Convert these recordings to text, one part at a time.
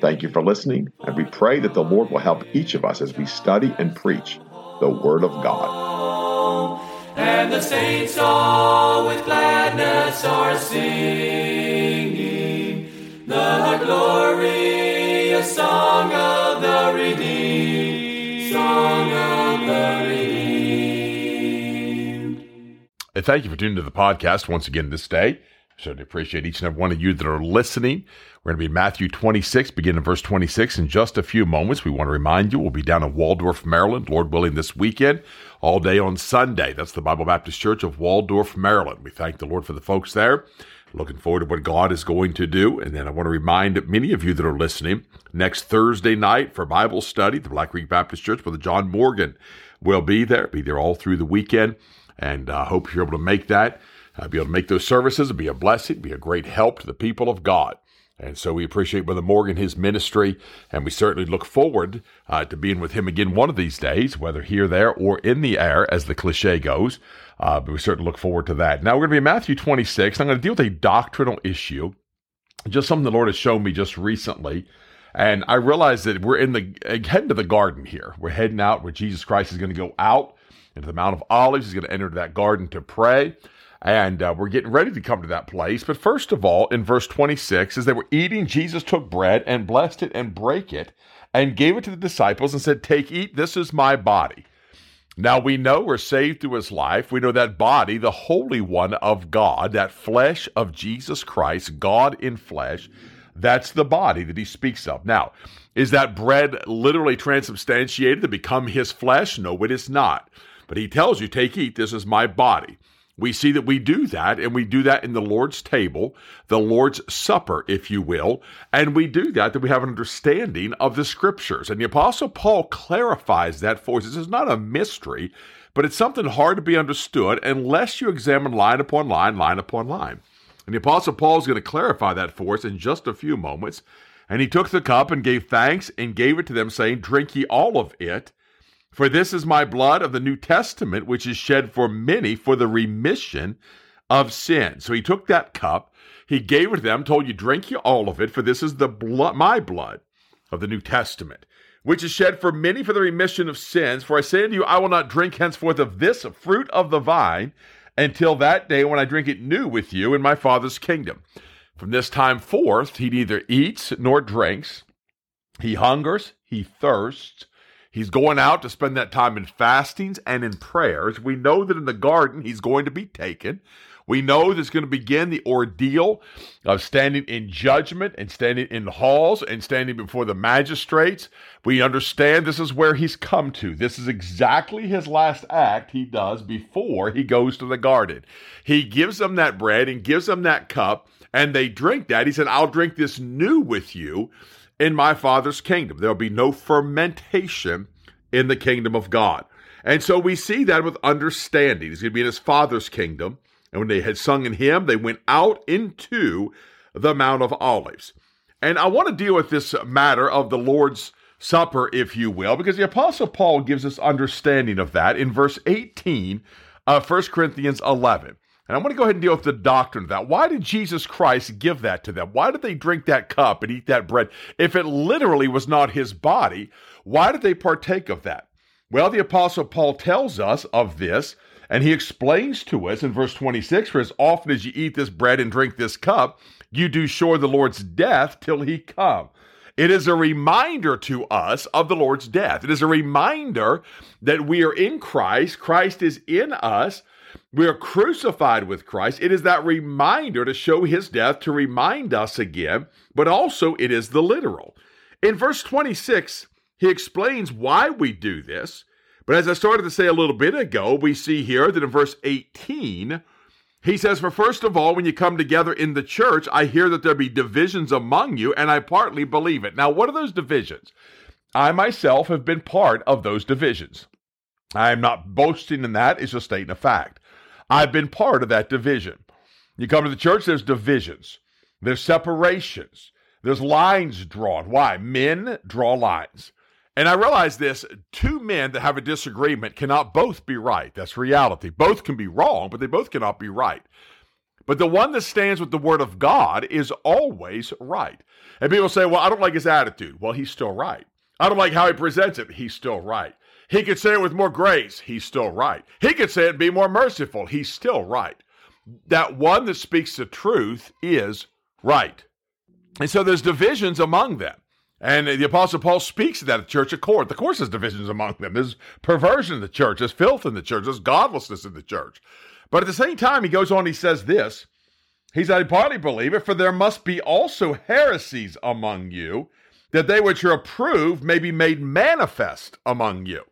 Thank you for listening, and we pray that the Lord will help each of us as we study and preach the Word of God. And the saints all with gladness are singing the glorious song of the redeemed, song of the redeemed. And thank you for tuning to the podcast once again this day. Certainly appreciate each and every one of you that are listening. We're going to be in Matthew 26, beginning in verse 26 in just a few moments. We want to remind you we'll be down in Waldorf, Maryland, Lord willing, this weekend, all day on Sunday. That's the Bible Baptist Church of Waldorf, Maryland. We thank the Lord for the folks there. Looking forward to what God is going to do. And then I want to remind many of you that are listening next Thursday night for Bible study, the Black Creek Baptist Church, Brother John Morgan will be there, be there all through the weekend. And I uh, hope you're able to make that uh, be able to make those services, be a blessing, be a great help to the people of God. And so we appreciate Brother Morgan, his ministry, and we certainly look forward uh, to being with him again one of these days, whether here, there, or in the air, as the cliche goes. Uh, but we certainly look forward to that. Now we're going to be in Matthew 26. I'm going to deal with a doctrinal issue, just something the Lord has shown me just recently. And I realize that we're in the heading to the garden here. We're heading out where Jesus Christ is going to go out into the Mount of Olives. He's going to enter that garden to pray. And uh, we're getting ready to come to that place. But first of all, in verse 26, as they were eating, Jesus took bread and blessed it and brake it and gave it to the disciples and said, Take, eat, this is my body. Now we know we're saved through his life. We know that body, the Holy One of God, that flesh of Jesus Christ, God in flesh, that's the body that he speaks of. Now, is that bread literally transubstantiated to become his flesh? No, it is not. But he tells you, Take, eat, this is my body. We see that we do that, and we do that in the Lord's table, the Lord's supper, if you will. And we do that that we have an understanding of the scriptures. And the Apostle Paul clarifies that for us. This is not a mystery, but it's something hard to be understood unless you examine line upon line, line upon line. And the Apostle Paul is going to clarify that for us in just a few moments. And he took the cup and gave thanks and gave it to them, saying, Drink ye all of it. For this is my blood of the New Testament, which is shed for many for the remission of sin. So he took that cup, he gave it to them, told you, drink you all of it, for this is the blood, my blood of the New Testament, which is shed for many for the remission of sins. For I say unto you, I will not drink henceforth of this fruit of the vine until that day when I drink it new with you in my Father's kingdom. From this time forth, he neither eats nor drinks. He hungers, he thirsts. He's going out to spend that time in fastings and in prayers. We know that in the garden he's going to be taken. We know there's going to begin the ordeal of standing in judgment and standing in halls and standing before the magistrates. We understand this is where he's come to. This is exactly his last act he does before he goes to the garden. He gives them that bread and gives them that cup, and they drink that. He said, I'll drink this new with you in my Father's kingdom. There'll be no fermentation in the kingdom of God. And so we see that with understanding. He's going to be in his Father's kingdom. And when they had sung in him, they went out into the Mount of Olives. And I want to deal with this matter of the Lord's Supper, if you will, because the Apostle Paul gives us understanding of that in verse 18 of 1 Corinthians 11. And I want to go ahead and deal with the doctrine of that. Why did Jesus Christ give that to them? Why did they drink that cup and eat that bread? If it literally was not his body, why did they partake of that? Well, the Apostle Paul tells us of this, and he explains to us in verse 26 For as often as you eat this bread and drink this cup, you do show the Lord's death till he come. It is a reminder to us of the Lord's death. It is a reminder that we are in Christ, Christ is in us we are crucified with Christ. It is that reminder to show his death, to remind us again, but also it is the literal. In verse 26, he explains why we do this. But as I started to say a little bit ago, we see here that in verse 18, He says, For first of all, when you come together in the church, I hear that there be divisions among you, and I partly believe it. Now, what are those divisions? I myself have been part of those divisions. I am not boasting in that, it's just stating a fact. I've been part of that division. You come to the church, there's divisions, there's separations, there's lines drawn. Why? Men draw lines. And I realize this two men that have a disagreement cannot both be right. That's reality. Both can be wrong, but they both cannot be right. But the one that stands with the word of God is always right. And people say, well, I don't like his attitude. Well, he's still right. I don't like how he presents it. He's still right. He could say it with more grace. He's still right. He could say it be more merciful. He's still right. That one that speaks the truth is right. And so there's divisions among them. And the Apostle Paul speaks of that at the church of Corinth. Of course, there's divisions among them. There's perversion in the church. There's filth in the church. There's godlessness in the church. But at the same time, he goes on, he says this. He I partly believe it, for there must be also heresies among you, that they which are approved may be made manifest among you.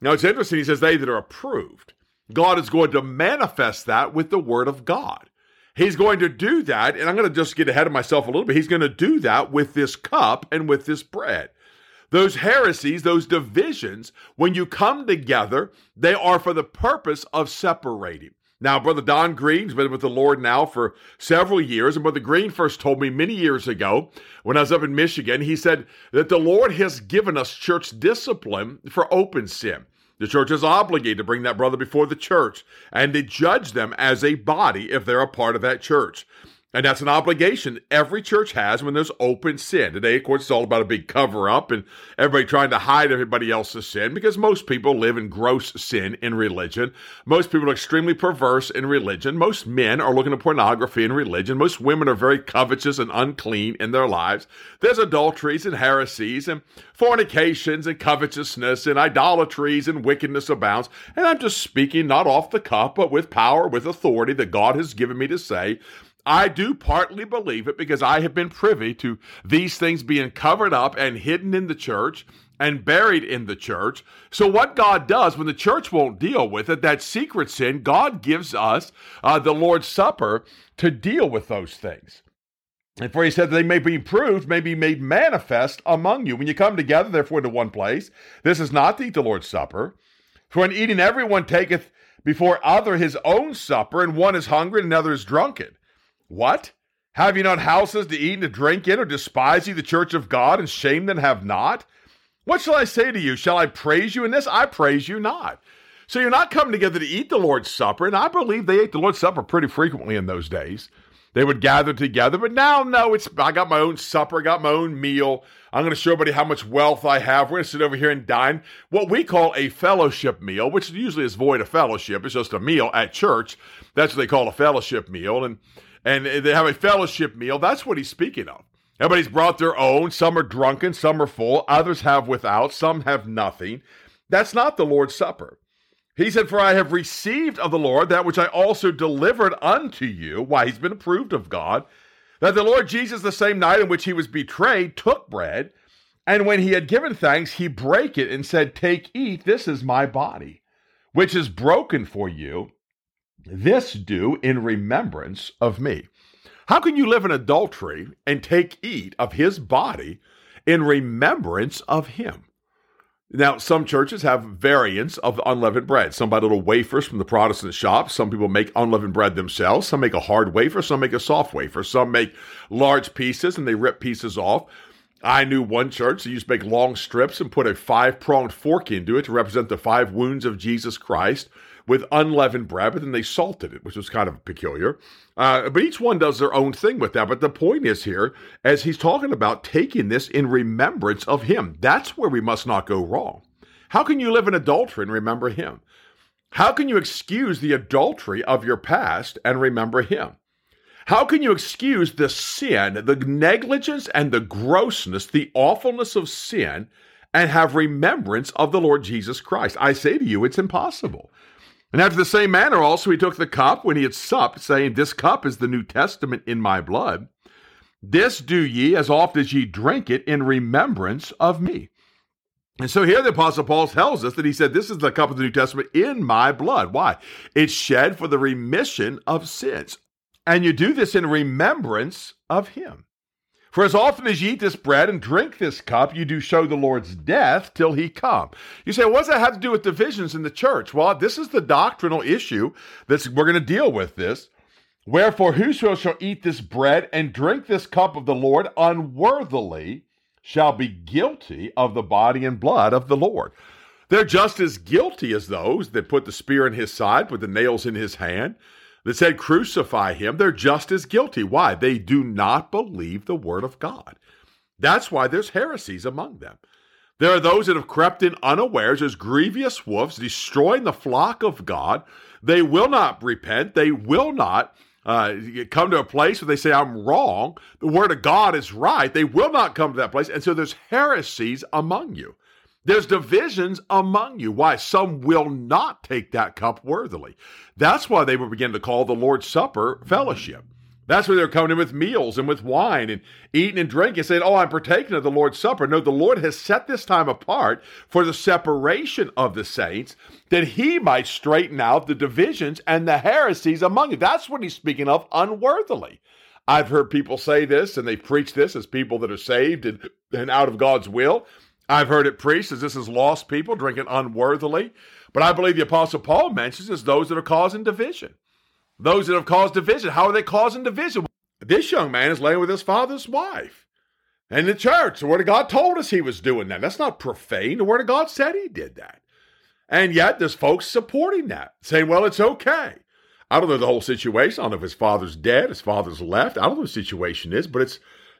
Now, it's interesting. He says, they that are approved. God is going to manifest that with the word of God. He's going to do that, and I'm going to just get ahead of myself a little bit. He's going to do that with this cup and with this bread. Those heresies, those divisions, when you come together, they are for the purpose of separating. Now, Brother Don Green's been with the Lord now for several years. And Brother Green first told me many years ago when I was up in Michigan, he said that the Lord has given us church discipline for open sin. The church is obligated to bring that brother before the church and to judge them as a body if they're a part of that church. And that's an obligation every church has when there's open sin. Today, of course, it's all about a big cover up and everybody trying to hide everybody else's sin because most people live in gross sin in religion. Most people are extremely perverse in religion. Most men are looking at pornography in religion. Most women are very covetous and unclean in their lives. There's adulteries and heresies and fornications and covetousness and idolatries and wickedness abounds. And I'm just speaking not off the cuff, but with power, with authority that God has given me to say I do partly believe it because I have been privy to these things being covered up and hidden in the church and buried in the church. So, what God does when the church won't deal with it, that secret sin, God gives us uh, the Lord's Supper to deal with those things. And for he said they may be proved, may be made manifest among you. When you come together, therefore, into one place, this is not to eat the Lord's Supper. For in eating, everyone taketh before other his own supper, and one is hungry and another is drunken. What? Have you not houses to eat and to drink in, or despise ye the church of God, and shame them have not? What shall I say to you? Shall I praise you in this? I praise you not. So you're not coming together to eat the Lord's Supper, and I believe they ate the Lord's Supper pretty frequently in those days. They would gather together, but now, no, it's I got my own supper, I got my own meal. I'm going to show everybody how much wealth I have. We're going to sit over here and dine. What we call a fellowship meal, which usually is void of fellowship, it's just a meal at church. That's what they call a fellowship meal. And and they have a fellowship meal. That's what he's speaking of. Everybody's brought their own. Some are drunken, some are full, others have without, some have nothing. That's not the Lord's Supper. He said, For I have received of the Lord that which I also delivered unto you. Why, he's been approved of God. That the Lord Jesus, the same night in which he was betrayed, took bread, and when he had given thanks, he brake it and said, Take, eat, this is my body, which is broken for you. This do in remembrance of me. How can you live in adultery and take eat of his body in remembrance of him? Now, some churches have variants of unleavened bread. Some buy little wafers from the Protestant shops. Some people make unleavened bread themselves. Some make a hard wafer. Some make a soft wafer. Some make large pieces and they rip pieces off. I knew one church that used to make long strips and put a five pronged fork into it to represent the five wounds of Jesus Christ with unleavened bread, but then they salted it, which was kind of peculiar. Uh, but each one does their own thing with that. But the point is here, as he's talking about taking this in remembrance of him, that's where we must not go wrong. How can you live in adultery and remember him? How can you excuse the adultery of your past and remember him? How can you excuse the sin, the negligence and the grossness, the awfulness of sin, and have remembrance of the Lord Jesus Christ? I say to you, it's impossible. And after the same manner also he took the cup when he had supped, saying, This cup is the New Testament in my blood. This do ye as oft as ye drink it in remembrance of me. And so here the Apostle Paul tells us that he said, This is the cup of the New Testament in my blood. Why? It's shed for the remission of sins. And you do this in remembrance of him. For as often as ye eat this bread and drink this cup, you do show the Lord's death till he come. You say, what does that have to do with divisions in the church? Well, this is the doctrinal issue that we're going to deal with this. Wherefore, whoso shall eat this bread and drink this cup of the Lord unworthily shall be guilty of the body and blood of the Lord. They're just as guilty as those that put the spear in his side, put the nails in his hand, that said, Crucify him, they're just as guilty. Why? They do not believe the word of God. That's why there's heresies among them. There are those that have crept in unawares as grievous wolves, destroying the flock of God. They will not repent. They will not uh, come to a place where they say, I'm wrong. The word of God is right. They will not come to that place. And so there's heresies among you. There's divisions among you. Why? Some will not take that cup worthily. That's why they will begin to call the Lord's Supper fellowship. That's where they're coming in with meals and with wine and eating and drinking, saying, Oh, I'm partaking of the Lord's Supper. No, the Lord has set this time apart for the separation of the saints, that he might straighten out the divisions and the heresies among you. That's what he's speaking of unworthily. I've heard people say this, and they preach this as people that are saved and, and out of God's will. I've heard it preached as this is lost people drinking unworthily. But I believe the Apostle Paul mentions is those that are causing division. Those that have caused division. How are they causing division? This young man is laying with his father's wife. And the church, the Word of God told us he was doing that. That's not profane. The Word of God said he did that. And yet there's folks supporting that, saying, well, it's okay. I don't know the whole situation. I don't know if his father's dead, his father's left. I don't know what the situation is, but it's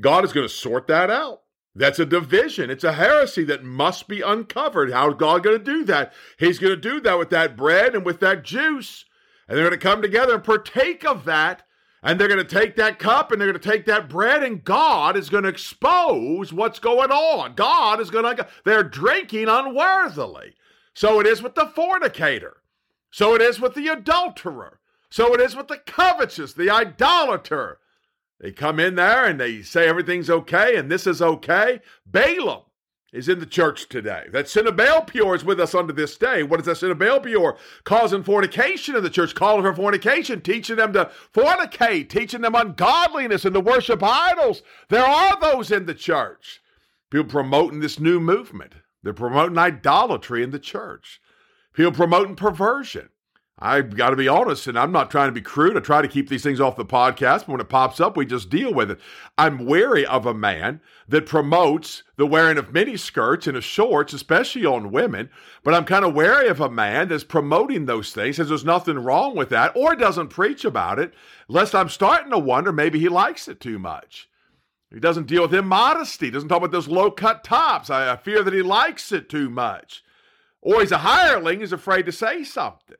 God is going to sort that out. That's a division. It's a heresy that must be uncovered. How is God going to do that? He's going to do that with that bread and with that juice. And they're going to come together and partake of that. And they're going to take that cup and they're going to take that bread, and God is going to expose what's going on. God is going to, they're drinking unworthily. So it is with the fornicator. So it is with the adulterer. So it is with the covetous, the idolater, they come in there and they say everything's okay and this is okay. Balaam is in the church today. That sin of Baal Peor is with us unto this day. What is that sin of Baal Peor? Causing fornication in the church, calling for fornication, teaching them to fornicate, teaching them ungodliness and to worship idols. There are those in the church. People promoting this new movement. They're promoting idolatry in the church. People promoting perversion. I've got to be honest, and I'm not trying to be crude. I try to keep these things off the podcast, but when it pops up, we just deal with it. I'm wary of a man that promotes the wearing of mini skirts and of shorts, especially on women. But I'm kind of wary of a man that's promoting those things, says there's nothing wrong with that, or doesn't preach about it, lest I'm starting to wonder maybe he likes it too much. He doesn't deal with immodesty, doesn't talk about those low cut tops. I, I fear that he likes it too much. Or he's a hireling, he's afraid to say something.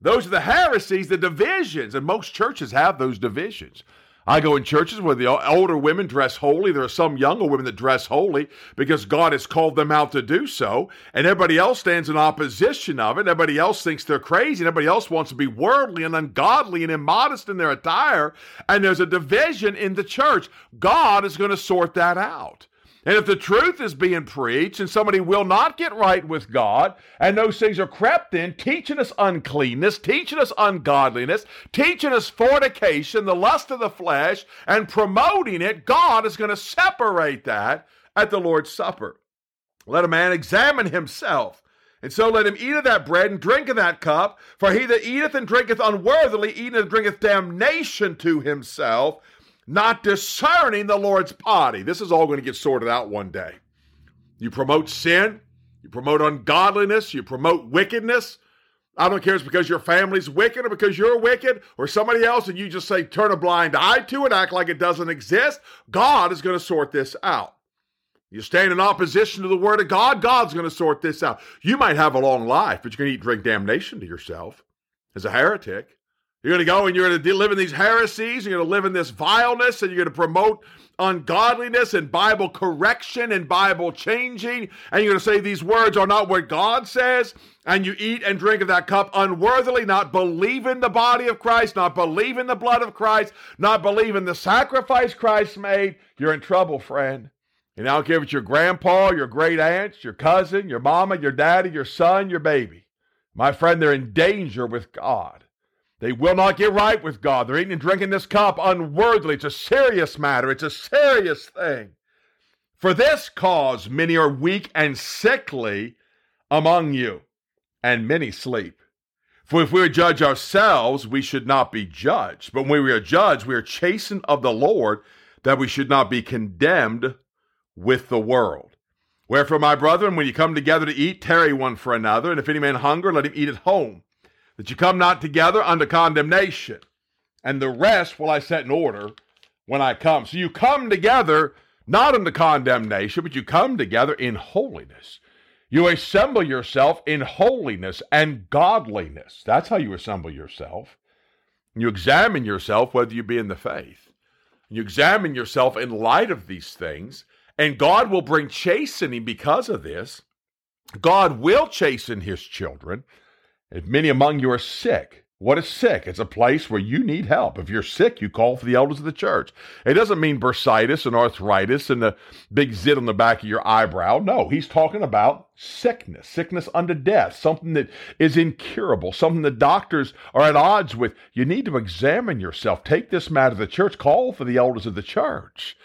Those are the heresies, the divisions, and most churches have those divisions. I go in churches where the older women dress holy. There are some younger women that dress holy because God has called them out to do so. And everybody else stands in opposition of it. Everybody else thinks they're crazy. And everybody else wants to be worldly and ungodly and immodest in their attire. And there's a division in the church. God is going to sort that out. And if the truth is being preached and somebody will not get right with God, and those things are crept in, teaching us uncleanness, teaching us ungodliness, teaching us fornication, the lust of the flesh, and promoting it, God is going to separate that at the Lord's Supper. Let a man examine himself. And so let him eat of that bread and drink of that cup. For he that eateth and drinketh unworthily eateth and drinketh damnation to himself, not discerning the Lord's body. This is all going to get sorted out one day. You promote sin, you promote ungodliness, you promote wickedness. I don't care if it's because your family's wicked or because you're wicked or somebody else, and you just say, turn a blind eye to it, act like it doesn't exist. God is going to sort this out. You stand in opposition to the word of God, God's going to sort this out. You might have a long life, but you're going to eat drink damnation to yourself as a heretic. You're going to go and you're going to live in these heresies. You're going to live in this vileness and you're going to promote ungodliness and Bible correction and Bible changing. And you're going to say these words are not what God says. And you eat and drink of that cup unworthily, not believe in the body of Christ, not believe in the blood of Christ, not believe in the sacrifice Christ made. You're in trouble, friend. And I don't care if it's your grandpa, your great aunts, your cousin, your mama, your daddy, your son, your baby. My friend, they're in danger with God. They will not get right with God. They're eating and drinking this cup unworthily. It's a serious matter. It's a serious thing. For this cause, many are weak and sickly among you, and many sleep. For if we judge ourselves, we should not be judged. But when we are judged, we are chastened of the Lord, that we should not be condemned with the world. Wherefore, my brethren, when you come together to eat, tarry one for another, and if any man hunger, let him eat at home, that you come not together under condemnation. And the rest will I set in order when I come. So you come together not under condemnation, but you come together in holiness. You assemble yourself in holiness and godliness. That's how you assemble yourself. You examine yourself whether you be in the faith. You examine yourself in light of these things, and God will bring chastening because of this. God will chasten his children. If many among you are sick, what is sick? It's a place where you need help. If you're sick, you call for the elders of the church. It doesn't mean bursitis and arthritis and the big zit on the back of your eyebrow. No, he's talking about sickness, sickness unto death, something that is incurable, something the doctors are at odds with. You need to examine yourself. Take this matter to the church. Call for the elders of the church.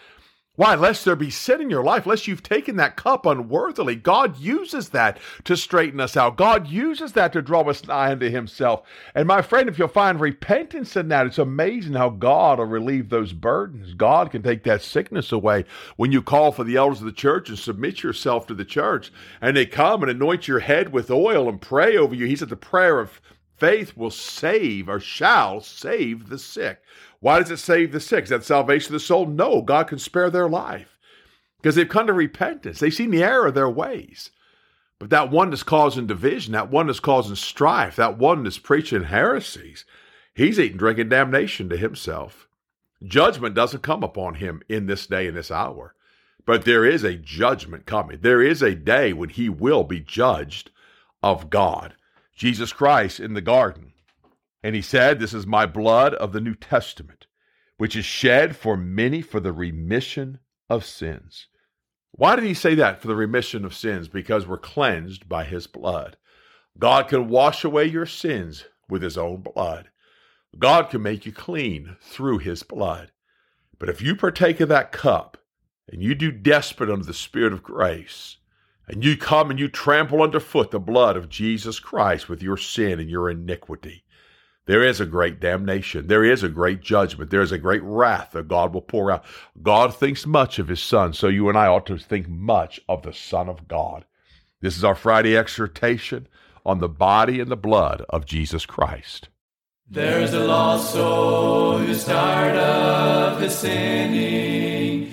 Why, lest there be sin in your life, lest you've taken that cup unworthily. God uses that to straighten us out. God uses that to draw us nigh unto Himself. And my friend, if you'll find repentance in that, it's amazing how God will relieve those burdens. God can take that sickness away when you call for the elders of the church and submit yourself to the church. And they come and anoint your head with oil and pray over you. He said the prayer of faith will save or shall save the sick. Why does it save the sick? Is that salvation of the soul? No, God can spare their life because they've come to repentance. They've seen the error of their ways. But that one that's causing division, that one that's causing strife, that one that's preaching heresies, he's eating, drinking damnation to himself. Judgment doesn't come upon him in this day and this hour. But there is a judgment coming. There is a day when he will be judged of God. Jesus Christ in the garden and he said, This is my blood of the New Testament, which is shed for many for the remission of sins. Why did he say that for the remission of sins? Because we're cleansed by his blood. God can wash away your sins with his own blood. God can make you clean through his blood. But if you partake of that cup and you do desperate under the Spirit of grace, and you come and you trample underfoot the blood of Jesus Christ with your sin and your iniquity, there is a great damnation. There is a great judgment. There is a great wrath that God will pour out. God thinks much of his Son, so you and I ought to think much of the Son of God. This is our Friday exhortation on the body and the blood of Jesus Christ. There's a lost soul who's tired of his sinning,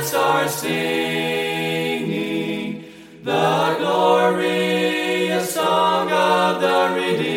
let's singing the glorious song of the redeemed.